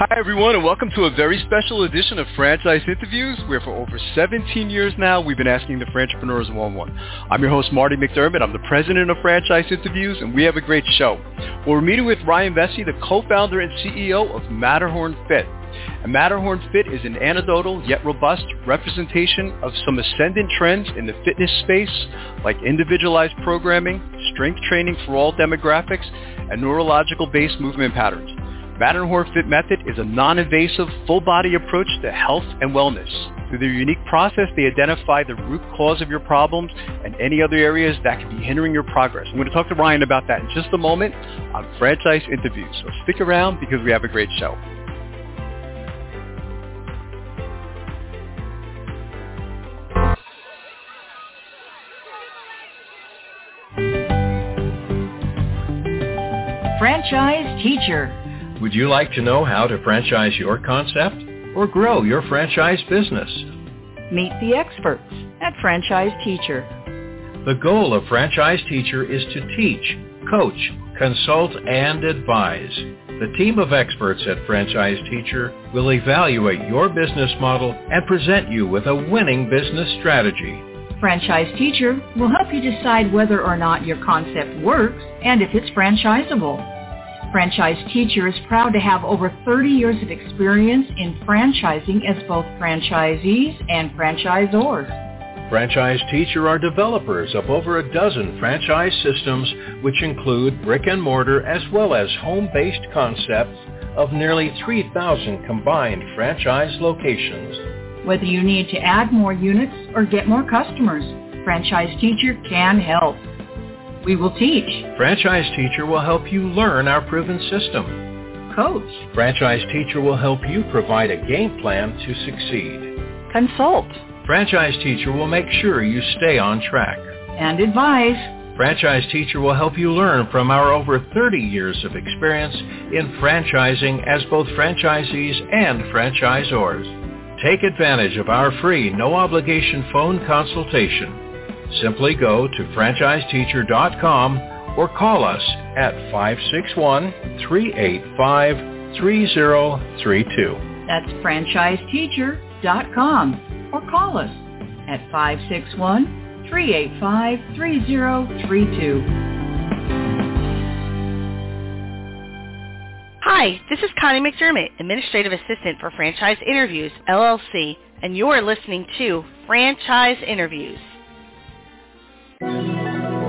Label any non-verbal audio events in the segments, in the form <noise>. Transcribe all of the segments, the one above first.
Hi, everyone, and welcome to a very special edition of Franchise Interviews, where for over 17 years now, we've been asking the entrepreneurs one-on-one. I'm your host, Marty McDermott. I'm the president of Franchise Interviews, and we have a great show. We're meeting with Ryan Vesce, the co-founder and CEO of Matterhorn Fit. And Matterhorn Fit is an anecdotal yet robust representation of some ascendant trends in the fitness space, like individualized programming, strength training for all demographics, and neurological-based movement patterns. Matterhorn Fit Method is a non-invasive, full-body approach to health and wellness. Through their unique process, they identify the root cause of your problems and any other areas that could be hindering your progress. I'm going to talk to Ryan about that in just a moment on Franchise Interviews. So stick around because we have a great show. Franchise Teacher. Would you like to know how to franchise your concept or grow your franchise business? Meet the experts at Franchise Teacher. The goal of Franchise Teacher is to teach, coach, consult, and advise. The team of experts at Franchise Teacher will evaluate your business model and present you with a winning business strategy. Franchise Teacher will help you decide whether or not your concept works and if it's franchisable. Franchise Teacher is proud to have over 30 years of experience in franchising as both franchisees and franchisors. Franchise Teacher are developers of over a dozen franchise systems which include brick and mortar as well as home-based concepts of nearly 3,000 combined franchise locations. Whether you need to add more units or get more customers, Franchise Teacher can help. We will teach. Franchise Teacher will help you learn our proven system. Coach. Franchise Teacher will help you provide a game plan to succeed. Consult. Franchise Teacher will make sure you stay on track. And advise. Franchise Teacher will help you learn from our over 30 years of experience in franchising as both franchisees and franchisors. Take advantage of our free no-obligation phone consultation. Simply go to franchiseteacher.com or call us at 561-385-3032. That's franchiseteacher.com or call us at 561-385-3032. Hi, this is Connie McDermott, Administrative Assistant for Franchise Interviews, LLC, and you're listening to Franchise Interviews.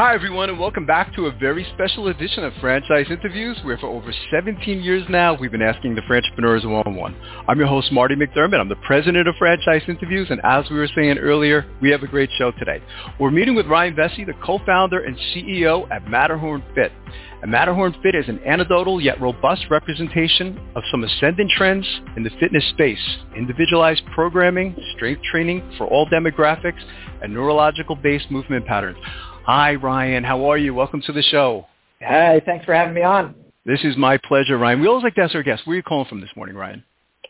Hi, everyone, and welcome back to a very special edition of Franchise Interviews, where for over 17 years now, we've been asking the entrepreneurs one-on-one. I'm your host, Marty McDermott. I'm the president of Franchise Interviews, and as we were saying earlier, we have a great show today. We're meeting with Ryan Vesce, the co-founder and CEO at Matterhorn Fit. And Matterhorn Fit is an anecdotal yet robust representation of some ascendant trends in the fitness space, individualized programming, strength training for all demographics, and neurological-based movement patterns. Hi, Ryan. How are you? Welcome to the show. Hi. Thanks for having me on. This is my pleasure, Ryan. We always like to ask our guests, where are you calling from this morning, Ryan?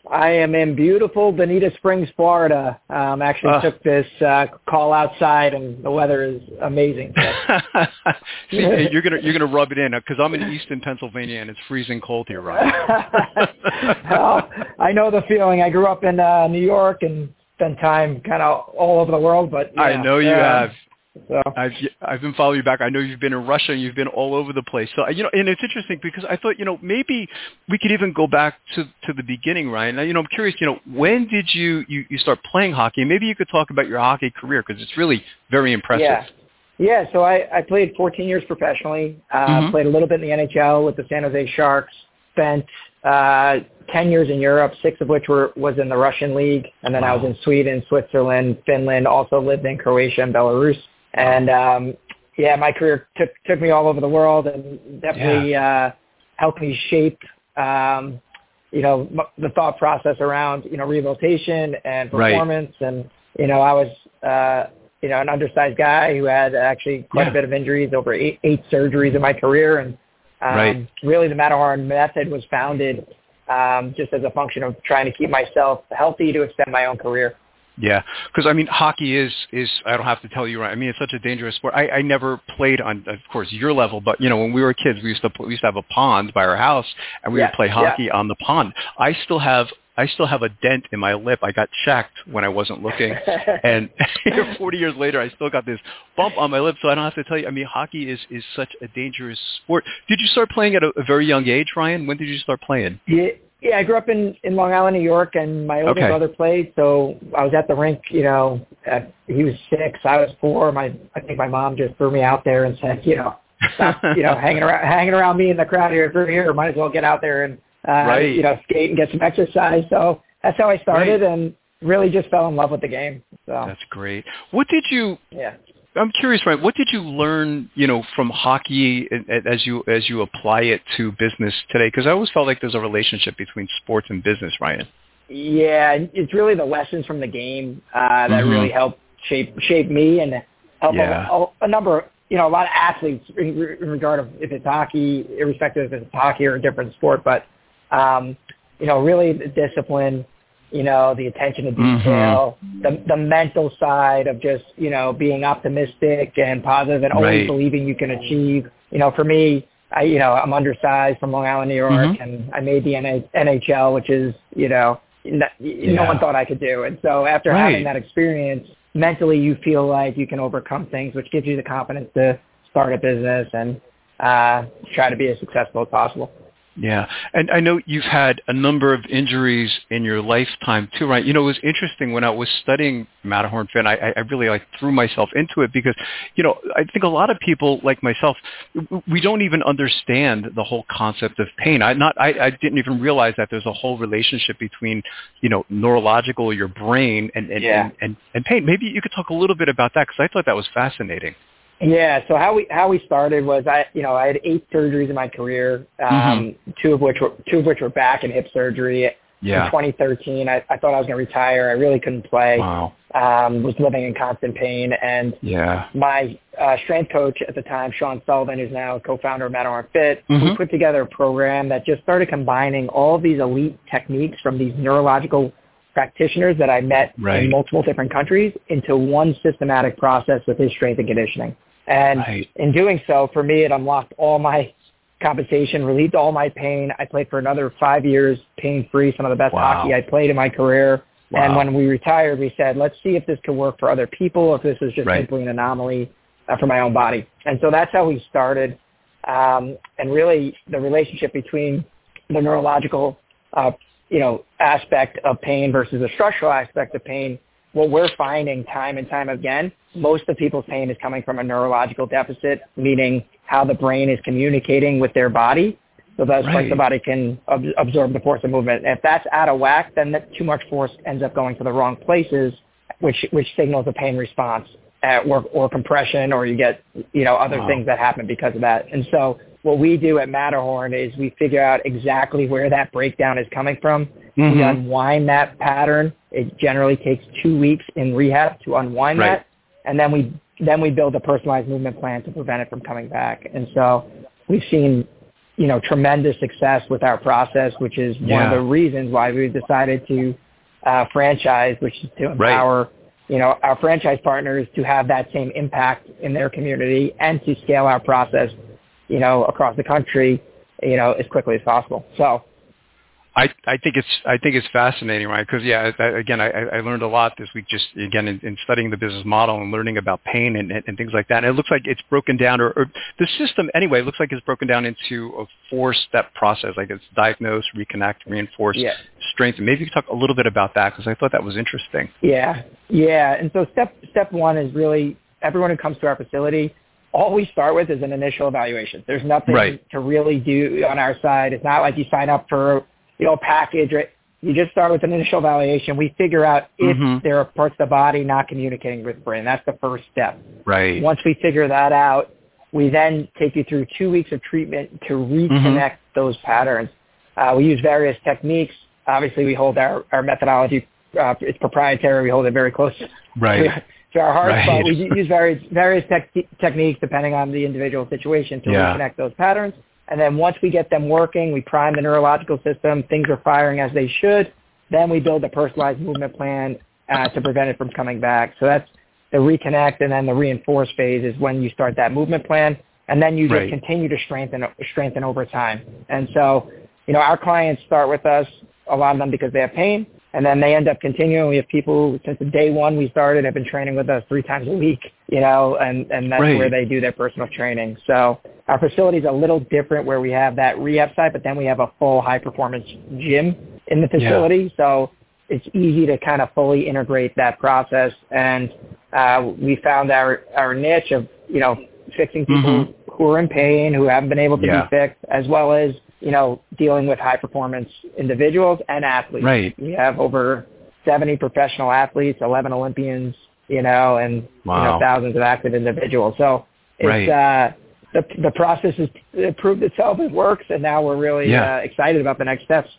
I am in beautiful Bonita Springs, Florida. Um, actually Uh. took this uh, call outside, and the weather is amazing. <laughs> <laughs> See, you're gonna you're gonna rub it in because I'm in Easton, Pennsylvania, and it's freezing cold here, Ryan. <laughs> well, I know the feeling. I grew up in uh, New York and spent time kind of all over the world, but I know you uh, have. So I've I've been following you back. I know you've been in Russia. And you've been all over the place. So you know, and it's interesting because I thought you know maybe we could even go back to to the beginning, Ryan. Now, you know, I'm curious. You know, when did you you, you start playing hockey? Maybe you could talk about your hockey career because it's really very impressive. Yeah. Yeah, so I, I played 14 years professionally. Uh, mm-hmm. Played a little bit in the NHL with the San Jose Sharks. Spent uh, 10 years in Europe, six of which were was in the Russian league, and then wow. I was in Sweden, Switzerland, Finland. Also lived in Croatia and Belarus. And um, yeah, my career took took me all over the world, and definitely yeah. uh, helped me shape um, you know the thought process around you know rehabilitation and performance. Right. And you know I was uh, you know, an undersized guy who had actually quite yeah. a bit of injuries, over eight, eight surgeries in my career. And um, right. really the Matterhorn method was founded um, just as a function of trying to keep myself healthy to extend my own career. Yeah, because I mean, hockey is is I don't have to tell you right. I mean, it's such a dangerous sport. I, I never played on, of course, your level, but you know, when we were kids, we used to we used to have a pond by our house, and we yeah, would play hockey yeah. on the pond. I still have I still have a dent in my lip. I got checked when I wasn't looking, <laughs> and <laughs> 40 years later, I still got this bump on my lip. So I don't have to tell you. I mean, hockey is is such a dangerous sport. Did you start playing at a, a very young age, Ryan? When did you start playing? Yeah. Yeah, I grew up in in Long Island, New York, and my older okay. brother played. So I was at the rink. You know, at, he was six, I was four. My I think my mom just threw me out there and said, you know, stop, <laughs> you know, hanging around hanging around me in the crowd here. If you're here, might as well get out there and uh, right. you know, skate and get some exercise. So that's how I started right. and really just fell in love with the game. So That's great. What did you Yeah. I'm curious, right? What did you learn, you know, from hockey as you as you apply it to business today? Because I always felt like there's a relationship between sports and business, Ryan. Yeah, it's really the lessons from the game uh, that mm-hmm. really help shape shape me and help yeah. a, a, number, you know, a lot of athletes in, regard of if it's hockey, irrespective if it's hockey or a different sport. But um, you know, really the discipline, you know, the attention to mm-hmm. detail, mm-hmm. the the mental side of just, you know, being optimistic and positive and always right. believing you can achieve. You know, for me, I, you know, I'm undersized from Long Island, New York, mm-hmm. and I made the NHL, which is, you know, no, yeah. no one thought I could do. And so after right. having that experience, mentally you feel like you can overcome things, which gives you the confidence to start a business and uh, try to be as successful as possible. Yeah, and I know you've had a number of injuries in your lifetime too, right? You know, it was interesting when I was studying Matterhorn Fit. I, I really like threw myself into it because, you know, I think a lot of people like myself, we don't even understand the whole concept of pain. I not, I, I didn't even realize that there's a whole relationship between, you know, neurological, your brain, and and, yeah. and, and and pain. Maybe you could talk a little bit about that because I thought that was fascinating. Yeah. So how we how we started was I you know I had eight surgeries in my career, um, mm-hmm. two of which were two of which were back and hip surgery. Yeah. In 2013, I, I thought I was going to retire. I really couldn't play. Wow. Um, was living in constant pain, and yeah. my uh, strength coach at the time, Sean Sullivan, who's now co-founder of Matterhorn Fit, mm-hmm. we put together a program that just started combining all of these elite techniques from these neurological practitioners that I met right. in multiple different countries into one systematic process with his strength and conditioning. And right. in doing so, for me, it unlocked all my compensation, relieved all my pain. I played for another five years pain-free, some of the best wow. hockey I played in my career. Wow. And when we retired, we said, let's see if this could work for other people, if this is just right. simply an anomaly uh, for my own body. And so that's how we started. Um, and really, the relationship between the neurological, uh, you know, aspect of pain versus the structural aspect of pain what we're finding time and time again, most of people's pain is coming from a neurological deficit, meaning how the brain is communicating with their body. So that's right. like the body can ab- absorb the force of movement. If that's out of whack, then that too much force ends up going to the wrong places, which which signals a pain response at work or compression, or you get you know other wow. things that happen because of that. And so what we do at Matterhorn is we figure out exactly where that breakdown is coming from. Mm-hmm. We unwind that pattern. It generally takes two weeks in rehab to unwind right. that, and then we then we build a personalized movement plan to prevent it from coming back. And so we've seen, you know, tremendous success with our process, which is yeah. one of the reasons why we decided to uh, franchise, which is to empower. Right. You know, our franchise partners to have that same impact in their community and to scale our process you know, across the country, you know, as quickly as possible. So I, I think it's I think it's fascinating, right? Because yeah, I, again, I, I learned a lot this week just again in, in studying the business model and learning about pain and, and, things like that. And it looks like it's broken down, or, or the system anyway looks like it's broken down into a four-step process. Like it's diagnose, reconnect, reinforce, yeah. strengthen. Maybe you could talk a little bit about that because I thought that was interesting. Yeah, yeah. And so step step one is really everyone who comes to our facility, all we start with is an initial evaluation. There's nothing Right. to really do on our side. It's not like you sign up for you know package. Right? You just start with an initial evaluation. We figure out if Mhm. there are parts of the body not communicating with the brain. That's the first step. Right. Once we figure that out, we then take you through two weeks of treatment to reconnect those patterns. Uh, we use various techniques. Obviously, we hold our, our methodology. Uh, it's proprietary. We hold it very close Right. to, to our hearts, Right. but we use various various tech, techniques depending on the individual situation to Yeah. reconnect those patterns. And then once we get them working, we prime the neurological system. Things are firing as they should. Then we build a personalized movement plan uh, to prevent it from coming back. So that's the reconnect, and then the reinforce phase is when you start that movement plan, and then you just Right. continue to strengthen strengthen over time. And so, you know, our clients start with us a lot of them because they have pain, and then they end up continuing. We have people since the day one we started have been training with us three times a week, you know, and and that's Right. where they do their personal training. So our facility is a little different where we have that rehab site, but then we have a full high performance gym in the Yeah. facility. So it's easy to kind of fully integrate that process. And uh, we found our our niche of you know fixing people Mhm. who are in pain, who haven't been able to Yeah. be fixed, as well as you know dealing with high performance individuals and athletes. Right. We have over 70 professional athletes, 11 Olympians, you know, and you know thousands of active individuals. So it's Right. uh, the the process has proved itself. It works, and now we're really Yeah. uh, excited about the next steps.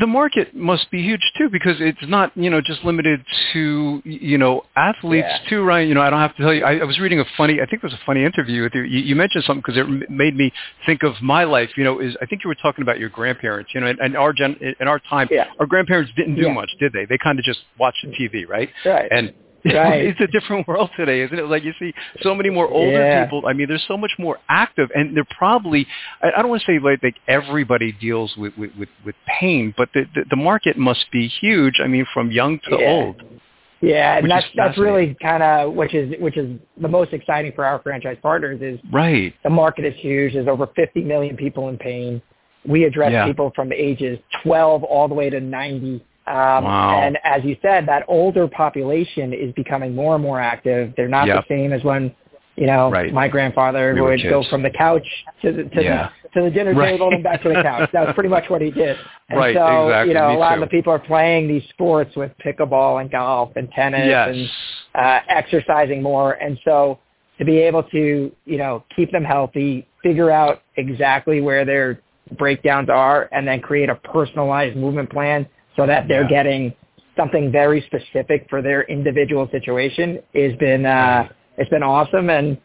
The market must be huge too because it's not, you know, just limited to, you know, athletes Yeah. too, right? You know, I don't have to tell you. I, I was reading a funny, I think it was a funny interview with you. You, you mentioned something because it made me think of my life. You know, is I think you were talking about your grandparents. You know, and, and our gen, in our time, Yeah. our grandparents didn't do Yeah. much, did they? They kind of just watched the mm. TV, right? Right. And Right. <laughs> it's a different world today, isn't it? Like you see so many more older Yeah. people. I mean, they're so much more active, and they're probably. I, I don't want to say like, like everybody deals with with with, with pain, but the, the the market must be huge. I mean, from young to Yeah. old. Yeah, and that's that's really kind of which is which is the most exciting for our franchise partners is Right. the market is huge. There's over 50 million people in pain. We address Yeah. people from ages 12 all the way to 90. Um, Wow. And as you said, that older population is becoming more and more active. They're not Yep. the same as when, you know, Right. my grandfather We would go from the couch to the to, Yeah. the, to the dinner Right. table and back to the couch. <laughs> That was pretty much what he did. And Right, so, exactly. you know, Me a lot too. of the people are playing these sports with pickleball and golf and tennis Yes. and uh, exercising more. And so to be able to, you know, keep them healthy, figure out exactly where their breakdowns are, and then create a personalized movement plan so that they're Yeah. getting something very specific for their individual situation has been, uh, it's been awesome. And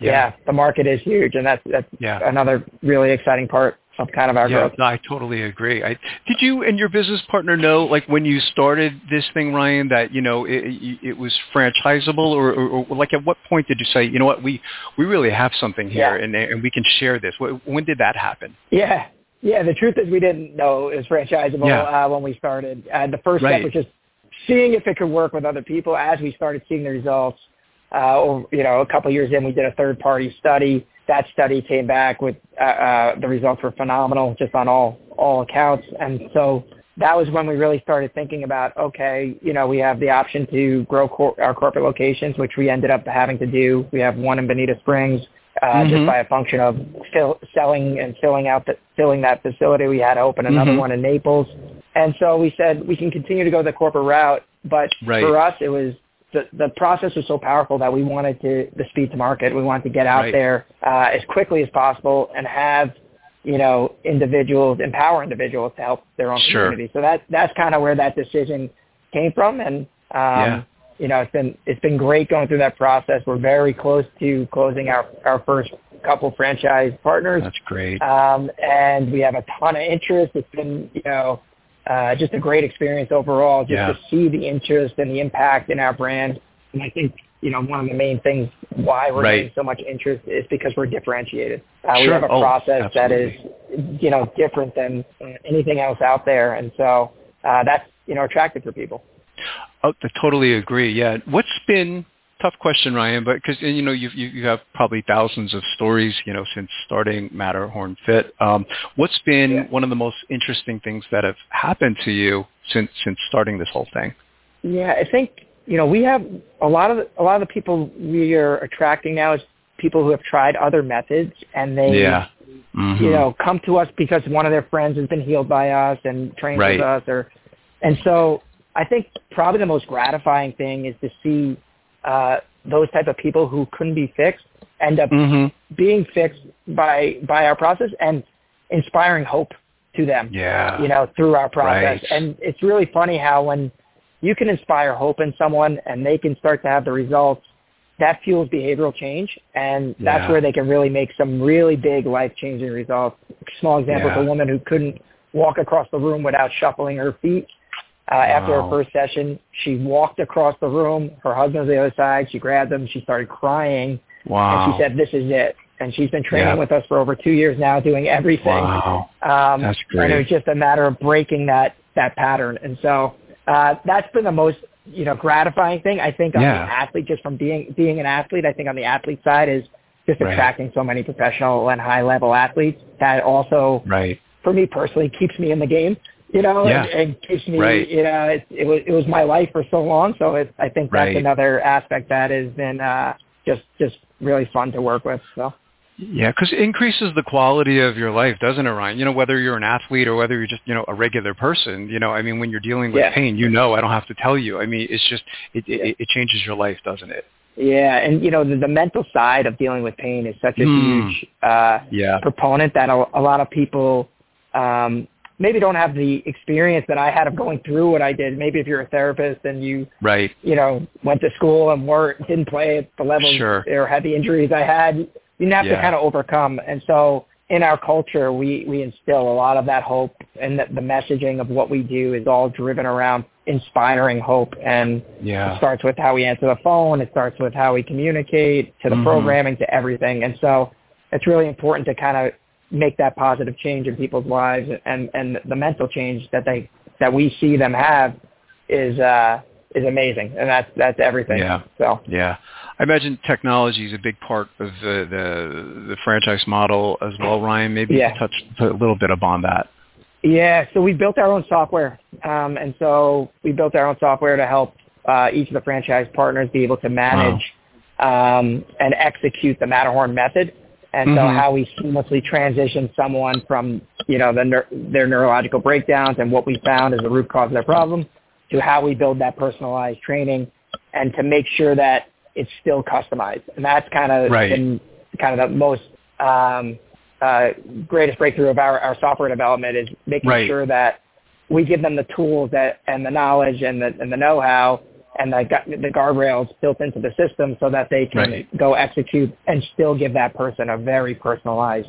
Yeah. yeah. the market is huge. And that's, that's Yeah. another really exciting part of kind of our yeah, growth. no, I totally agree. I, did you and your business partner know, like when you started this thing, Ryan, that you know it, it, was franchisable, or, or, or like at what point did you say, you know what, we we really have something here, and and we can share this? When did that happen? Yeah. Yeah, the truth is we didn't know it was franchisable Yeah. uh, when we started. Uh, the first Right. step was just seeing if it could work with other people. As we started seeing the results, uh, or, you know, a couple years in, we did a third-party study. That study came back with uh, uh, the results were phenomenal, just on all all accounts. And so that was when we really started thinking about, okay, you know, we have the option to grow cor- our corporate locations, which we ended up having to do. We have one in Bonita Springs, uh, Mhm. just by a function of fill, selling and filling out the, filling that facility. We had to open another Mhm. one in Naples, and so we said we can continue to go the corporate route. But Right. for us, it was the the process was so powerful that we wanted to the speed to market. We wanted to get out Right. there uh, as quickly as possible and have you know individuals empower individuals to help their own Sure. community. So that that's kind of where that decision came from, and um, Yeah. You know, it's been it's been great going through that process. We're very close to closing our our first couple franchise partners, That's great. um, and we have a ton of interest. It's been you know uh, just a great experience overall, just Yeah. to see the interest and the impact in our brand. And I think you know one of the main things why we're Right. getting so much interest is because we're differentiated. Uh, We have a Oh, process that is you know different than uh, anything else out there, and so uh, that's you know attractive for people. Oh, I totally agree. Yeah. What's been tough question, Ryan? But because you know you you have probably thousands of stories, you know, since starting Matterhorn Fit. Um, what's been Yeah. one of the most interesting things that have happened to you since since starting this whole thing? Yeah, I think you know, we have a lot of a lot of the people we are attracting now is people who have tried other methods and they, yeah. Mm-hmm. you know, come to us because one of their friends has been healed by us and trained Right. with us, or, and so I think probably the most gratifying thing is to see uh, those type of people who couldn't be fixed end up Mhm. being fixed by by our process and inspiring hope to them Yeah. you know through our process Right. and it's really funny how when you can inspire hope in someone and they can start to have the results that fuels behavioral change and that's Yeah. where they can really make some really big life changing results small example Yeah. is a woman who couldn't walk across the room without shuffling her feet uh, after her first session she walked across the room her husband was on the other side she grabbed him she started crying Wow. and she said, "This is it." And she's been training Yeah. with us for over two years now, doing everything. Wow. Um, That's And it was just a matter of breaking that that pattern. And so uh, that's been the most you know gratifying thing I think on Yeah. the athlete, just from being being an athlete. I think on the athlete side is just Right. attracting so many professional and high level athletes. That also, Right. for me personally, keeps me in the game. You know, Yeah. and, and keeps me. Right. You know, it, it was it was my life for so long. So it, I think that's Right. another aspect that has been uh, just just really fun to work with. So. Yeah, because it increases the quality of your life, doesn't it, Ryan? You know, whether you're an athlete or whether you're just, you know, a regular person. You know, I mean, when you're dealing with Yeah. pain, you know, I don't have to tell you. I mean, it's just, it, Yeah. it, it changes your life, doesn't it? Yeah, and you know the, the mental side of dealing with pain is such a Hmm. huge uh, Yeah. proponent that a, a lot of people um, maybe don't have the experience that I had of going through what I did. Maybe if you're a therapist and you Right. you know went to school and weren't didn't play at the level Sure. or had the injuries I had, you have to kind of overcome. And so in our culture, we we instill a lot of that hope, and that the messaging of what we do is all driven around inspiring hope and yeah. it Yeah. starts with how we answer the phone. It starts with how we communicate to the Mhm. programming to everything. And so it's really important to kind of make that positive change in people's lives and, and the mental change that they, that we see them have is, uh, is amazing. And that's, that's everything. Yeah. So Yeah. I imagine technology is a big part of the, the, the franchise model as well, Ryan. Maybe you Yeah. can touch a little bit upon that. Yeah, so we built our own software, um, and so we built our own software to help uh, each of the franchise partners be able to manage um, and execute the Matterhorn method, and so Mhm. how we seamlessly transition someone from you know the neur- their neurological breakdowns and what we found is the root cause of their problem to how we build that personalized training and to make sure that it's still customized, and that's kind of Right. been kind of the most um, uh, greatest breakthrough of our, our software development is making Right. sure that we give them the tools that and the knowledge and the and the know-how and the the guardrails built into the system so that they can Right. go execute and still give that person a very personalized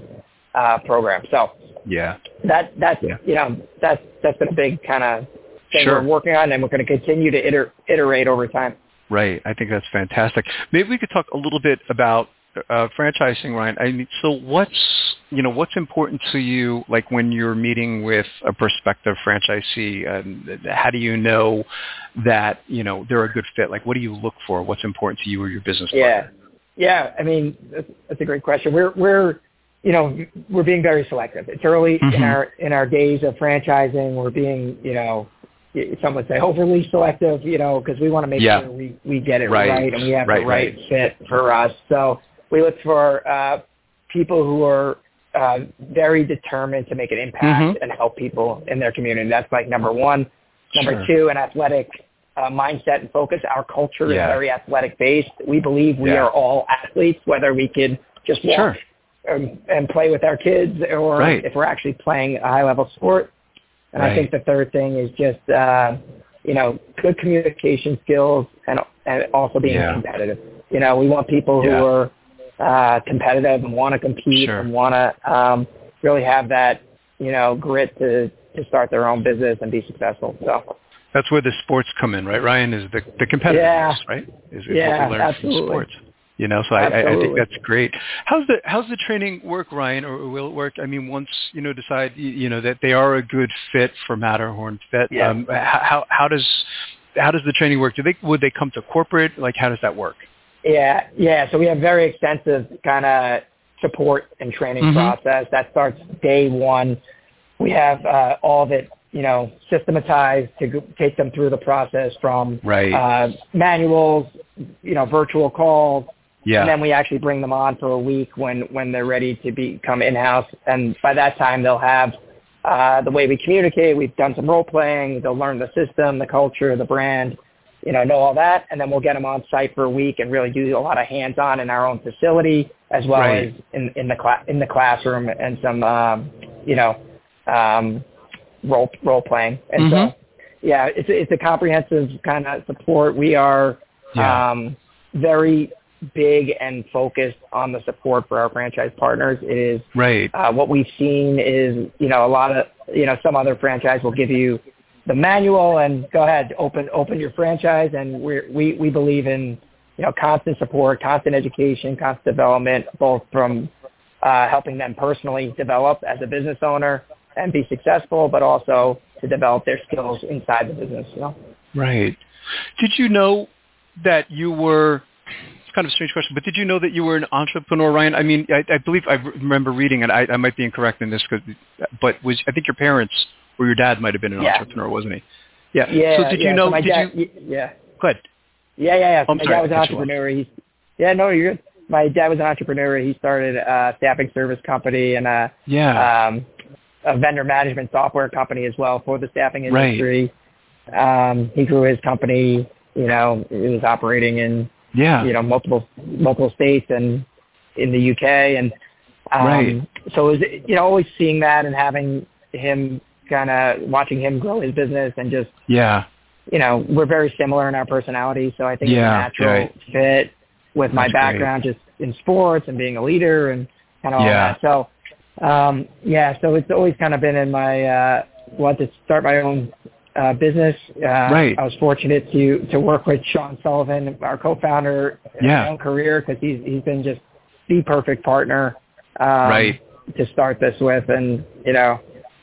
uh, program. So Yeah. that that's Yeah. you know that's that's been a big kind of thing Sure. we're working on and we're going to continue to iter- iterate over time. Right. I think that's fantastic. Maybe we could talk a little bit about uh, franchising, Ryan. I mean, so what's you know what's important to you, like when you're meeting with a prospective franchisee? Um, how do you know that you know they're a good fit? Like, what do you look for? What's important to you or your business Yeah, partner? yeah. I mean, that's, that's a great question. We're we're you know we're being very selective. It's early in Mhm. our in our days of franchising. We're being you know some would say overly selective. You know because we want to make Yeah. sure we we get it Right. right, and we have Right, the right, right. fit for us. So we look for uh, people who are uh, very determined to make an impact Mhm. and help people in their community. That's like number one. Number Sure. two, an athletic uh, mindset and focus. Our culture Yeah. is very athletic based. We believe we Yeah. are all athletes, whether we could just walk Sure. and, and play with our kids or Right. if we're actually playing a high level sport. And I think the third thing is just, uh, you know, good communication skills and, and also being Yeah. competitive. You know, we want people who are uh, competitive and want to compete Sure. and want to um, really have that, you know, grit to, to start their own business and be successful. So, That's where the sports come in, right? Ryan is the the competitiveness, Yeah. right? Is, is Yeah, what we learn absolutely. from sports. You know, so I, I think that's great. How's the how's the training work, Ryan, or will it work? I mean, once you know decide you, you know that they are a good fit for Matterhorn Fit. Yeah. Um, how how does how does the training work? Do they would they come to corporate? Like, how does that work? Yeah, yeah. So we have very extensive kind of support and training Mhm. process that starts day one. We have uh, all of it you know, systematized to go, take them through the process from right. uh, manuals, you know, virtual calls, yeah. and then we actually bring them on for a week when when they're ready to become in-house. And by that time, they'll have uh, the way we communicate. We've done some role playing. They'll learn the system, the culture, the brand, you know, know all that, and then we'll get them on site for a week and really do a lot of hands-on in our own facility as well Right. as in in the cla- in the classroom and some um, you know um, role role playing. And Mhm. so, yeah, it's a- it's a comprehensive kind of support. We are Yeah. um, very big and focused on the support for our franchise partners. It is right. uh, what we've seen is, you know, a lot of, you know, some other franchise will give you the manual and go ahead, open open your franchise. And we we we believe in, you know, constant support, constant education, constant development, both from uh, helping them personally develop as a business owner and be successful, but also to develop their skills inside the business. You know? Right. Did you know that you were? It's kind of a strange question, but did you know that you were an entrepreneur, Ryan? I mean, I, I believe I remember reading, and I, I might be incorrect in this, but was I think your parents or your dad might have been an Yeah. entrepreneur, wasn't he? Yeah. Yeah. So did yeah. you know? So my did dad, you? Yeah. Go ahead. Yeah, yeah, yeah. So my sorry, dad was an I cut you off. entrepreneur. He's yeah, no, you're good. My dad was an entrepreneur. He started a staffing service company and a Yeah. um, a vendor management software company as well for the staffing Right. industry. Um, he grew his company. You know, it was operating in yeah. you know multiple multiple states and in the UK and um, Right. so it was you know always seeing that and having him kind of watching him grow his business and just yeah. you know, we're very similar in our personality, so I think Yeah, it's a natural right. fit with my That's great. background just in sports and being a leader and kind of all Yeah. that. So, um, yeah, so it's always kind of been in my, uh, want to start my own uh, business. Uh, Right. I was fortunate to, to work with Sean Sullivan, our co-founder, in Yeah. my own career because he's, he's been just the perfect partner um, Right. to start this with. And, you know,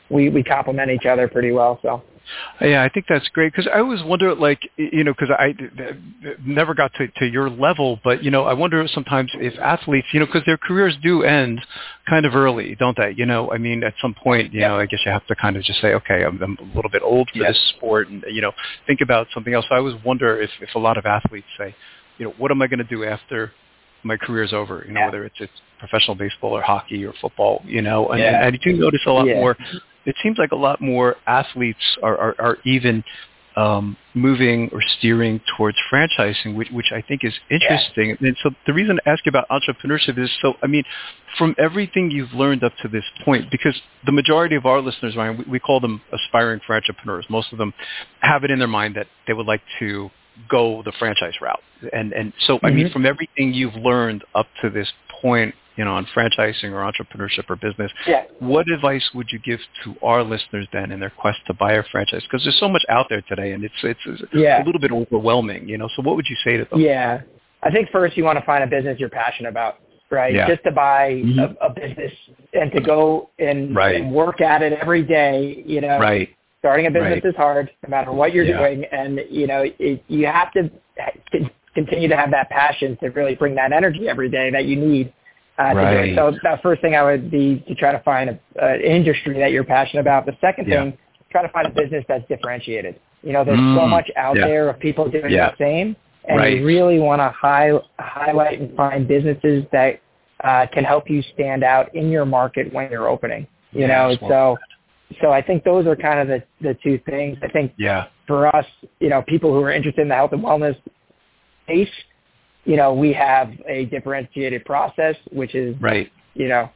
we, we complement each other pretty well. So, Yeah, I think that's great because I always wonder, like, you know, because I never got to, to your level, but you know, I wonder sometimes if athletes, you know, because their careers do end kind of early, don't they? You know, I mean, at some point, you know, I guess you have to kind of just say, okay, I'm, I'm a little bit old for Yes. this sport, and you know, think about something else. So I always wonder if if a lot of athletes say, you know, what am I going to do after my career's over? You know, Yeah. whether it's it's professional baseball or hockey or football, you know, and, Yeah. and I do notice a lot Yeah. more it seems like a lot more athletes are, are, are even um, moving or steering towards franchising, which, which I think is interesting. And so the reason to ask you about entrepreneurship is so, I mean, from everything you've learned up to this point, because the majority of our listeners, Ryan, we, we call them aspiring entrepreneurs. Most of them have it in their mind that they would like to go the franchise route. And, and so, I mean, Mhm. from everything you've learned up to this point, you know, on franchising or entrepreneurship or business, yeah. what advice would you give to our listeners then in their quest to buy a franchise? Because there's so much out there today, and it's it's, it's Yeah. a little bit overwhelming, you know. So what would you say to them? Yeah. I think first you want to find a business you're passionate about, right? Yeah. Just to buy Mhm. a, a business and to go and, Right. and work at it every day, you know, Right. Starting a business Right. is hard no matter what you're Yeah. doing. And, you know, it, you have to continue to have that passion to really bring that energy every day that you need uh, to do it. So the first thing I would be to try to find a, uh, an industry that you're passionate about. The second Yeah. thing, try to find a business that's differentiated. You know, there's so Mm. much out Yeah. there of people doing Yeah. the same and Right. you really want to high, highlight and find businesses that uh, can help you stand out in your market when you're opening. You know, so so I think those are kind of the the two things. I think Yeah. for us, you know, people who are interested in the health and wellness space, you know, we have a differentiated process, which is Right. you know,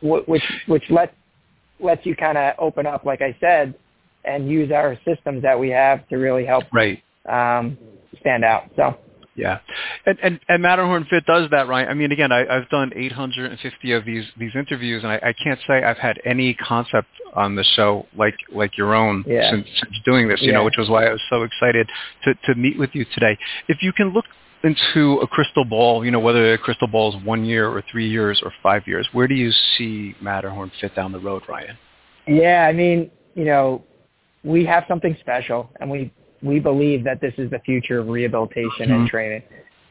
which which lets lets you kind of open up, like I said, and use our systems that we have to really help Right. um, stand out. So Yeah, and and, and Matterhorn Fit does that, right? I mean, again, I, I've done 850 of these these interviews, and I, I can't say I've had any concept on the show like like your own Yeah. since, since doing this. You know, which was why I was so excited to to meet with you today. If you can look into a crystal ball, you know, whether a crystal ball is one year or three years or five years, where do you see Matterhorn Fit down the road, Ryan? yeah, I mean, you know, we have something special, and we we believe that this is the future of rehabilitation and Mhm. training.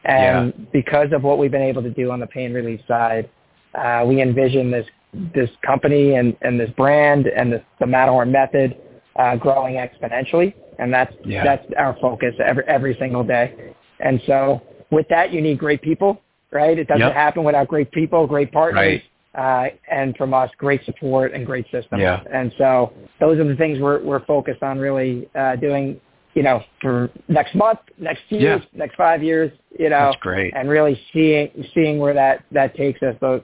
And because of what we've been able to do on the pain relief side, uh, we envision this this company and, and this brand and this, the Matterhorn method uh, growing exponentially, and that's Yeah. that's our focus every every single day. And so with that, you need great people, right? It doesn't Yep. happen without great people, great partners, Right. uh, and from us, great support and great systems. Yeah. And so those are the things we're we're focused on really uh, doing. You know, for next month, next year, Yeah. next five years. You know, That's great. and really seeing seeing where that that takes us. So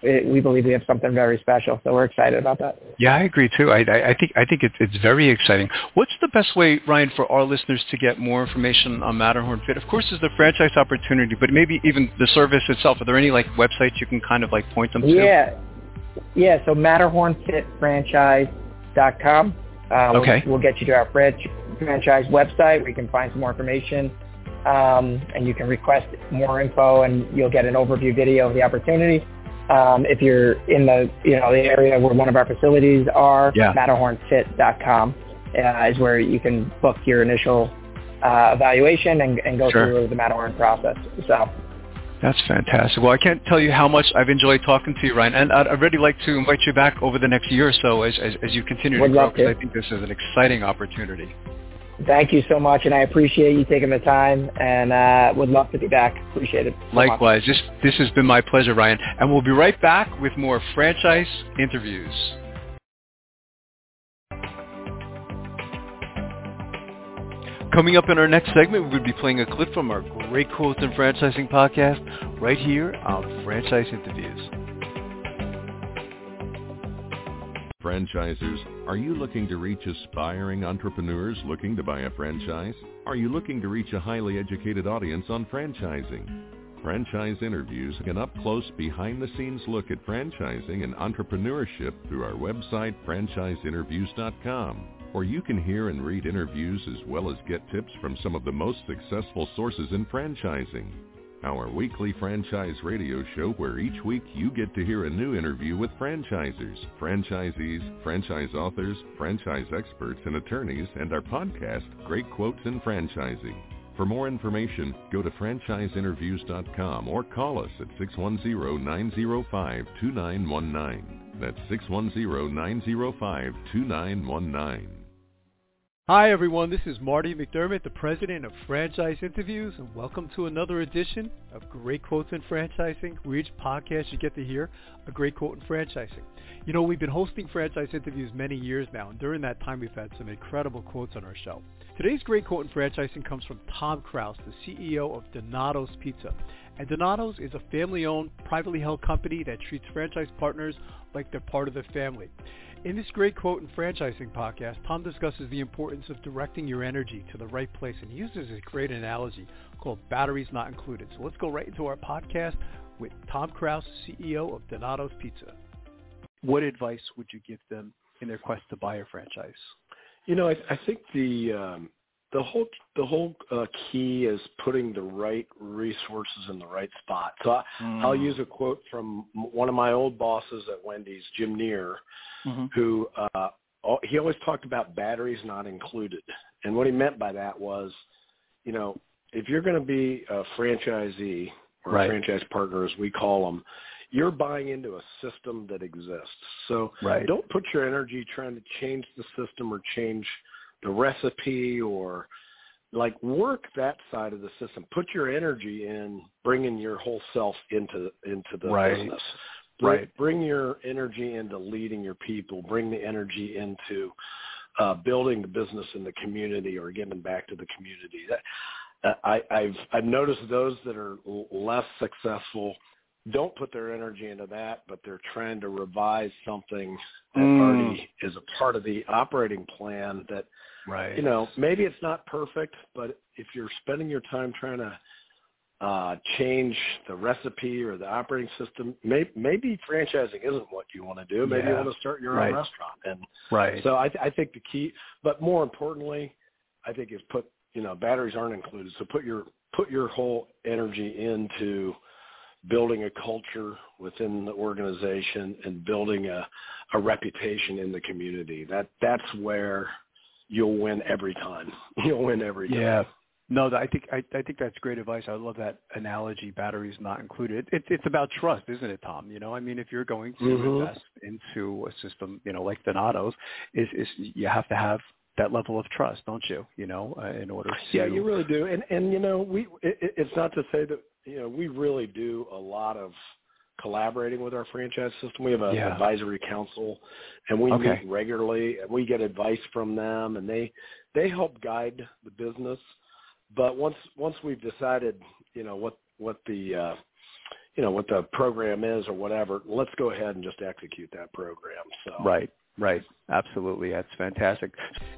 it, we believe we have something very special. So we're excited about that. Yeah, I agree too. I, I, think I think it's it's very exciting. What's the best way, Ryan, for our listeners to get more information on Matterhorn Fit? Of course, there's the franchise opportunity, but maybe even the service itself. Are there any like websites you can kind of like point them to? Yeah, yeah. So MatterhornFitFranchise.com. Uh, we'll- Okay. We'll, get you to our franch- franchise website where you can find some more information, um, and you can request more info, and you'll get an overview video of the opportunity. Um, if you're in the you know the area where one of our facilities are, Yeah. MatterhornFit.com uh, is where you can book your initial uh, evaluation and, and go Sure. through the Matterhorn process. So. That's fantastic. Well, I can't tell you how much I've enjoyed talking to you, Ryan, and I'd, I'd really like to invite you back over the next year or so as as, as you continue to Would grow. love Because to. I think this is an exciting opportunity. Thank you so much, and I appreciate you taking the time, and uh, would love to be back. Appreciate it. so. Likewise, this this has been my pleasure, Ryan, and we'll be right back with more franchise interviews. Coming up in our next segment, we will be playing a clip from our Great Quotes in Franchising podcast right here on Franchise Interviews. Franchisers, are you looking to reach aspiring entrepreneurs looking to buy a franchise? Are you looking to reach a highly educated audience on franchising? Franchise interviews, an up-close, behind-the-scenes look at franchising and entrepreneurship through our website, franchiseinterviews.com. Or you can hear and read interviews as well as get tips from some of the most successful sources in franchising. Our weekly franchise radio show where each week you get to hear a new interview with franchisers, franchisees, franchise authors, franchise experts and attorneys, and our podcast, Great Quotes in Franchising. For more information, go to franchiseinterviews.com or call us at 610-905-2919. That's 610-905-2919. Hi everyone, this is Marty McDermott, the president of Franchise Interviews, and welcome to another edition of Great Quotes in Franchising, where each podcast you get to hear a great quote in franchising. You know, we've been hosting franchise interviews many years now, and during that time we've had some incredible quotes on our show. Today's great quote in franchising comes from Tom Krause, the CEO of Donato's Pizza. And Donato's is a family-owned, privately held company that treats franchise partners like they're part of the family. In this great quote and franchising podcast, Tom discusses the importance of directing your energy to the right place and he uses a great analogy called batteries not included. So let's go right into our podcast with Tom Krause, CEO of Donato's Pizza. What advice would you give them in their quest to buy a franchise? You know, I, I think the um, the whole the whole uh, key is putting the right resources in the right spot. So I, I'll use a quote from one of my old bosses at Wendy's, Jim Neer, who uh, he always talked about batteries not included, and what he meant by that was, you know, if you're going to be a franchisee or Right. a franchise partner, as we call them, you're buying into a system that exists. So Right. don't put your energy trying to change the system or change the recipe or like work that side of the system. Put your energy in bringing your whole self into into the Right. business. Bring, Right. bring your energy into leading your people. Bring the energy into uh, building the business in the community or giving back to the community. That, uh, I, I've I've noticed those that are l- less successful don't put their energy into that, but they're trying to revise something that Mm. already is a part of the operating plan that Right. you know maybe it's not perfect but if you're spending your time trying to uh change the recipe or the operating system may, maybe franchising isn't what you want to do maybe you want to start your Right. own restaurant and right. so I, th- I think the key but more importantly i think is put you know batteries aren't included so put your put your whole energy into building a culture within the organization and building a, a reputation in the community. That that's where you'll win every time. <laughs> You'll win every time. Yeah. No, I think I, I think that's great advice. I love that analogy. Batteries not included. It, it's about trust, isn't it, Tom? You know, I mean, if you're going to mm-hmm. invest into a system, you know, like Donato's, is is you have to have that level of trust, don't you? You know, uh, in order to yeah, you really do. And and you know, we it, it's not to say that you know we really do a lot of collaborating with our franchise system. We have an yeah. advisory council, and we okay. meet regularly, and we get advice from them, and they they help guide the business but once once we've decided, you know, what what the uh, you know what the program is or whatever, let's go ahead and just execute that program. So right, right. Absolutely. That's fantastic.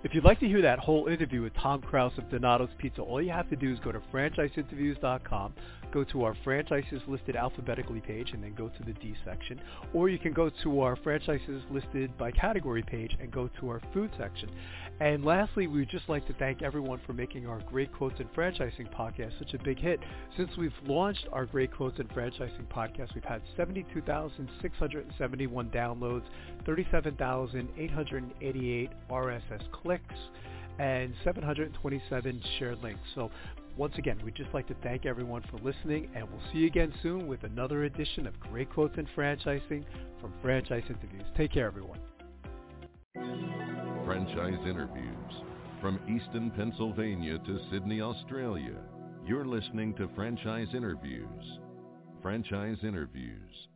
If you'd like to hear that whole interview with Tom Krause of Donato's Pizza, all you have to do is go to franchiseinterviews.com, go to our franchises listed alphabetically page, and then go to the D section. Or you can go to our franchises listed by category page and go to our food section. And lastly, we'd just like to thank everyone for making our Great Quotes in Franchising podcast such a big hit. Since we've launched our Great Quotes in Franchising podcast, we've had 72,671 downloads, 37,800 188 RSS clicks, and 727 shared links. So once again, we'd just like to thank everyone for listening, and we'll see you again soon with another edition of Great Quotes in Franchising from Franchise Interviews. Take care, everyone. Franchise Interviews. From Easton, Pennsylvania to Sydney, Australia, you're listening to Franchise Interviews. Franchise Interviews.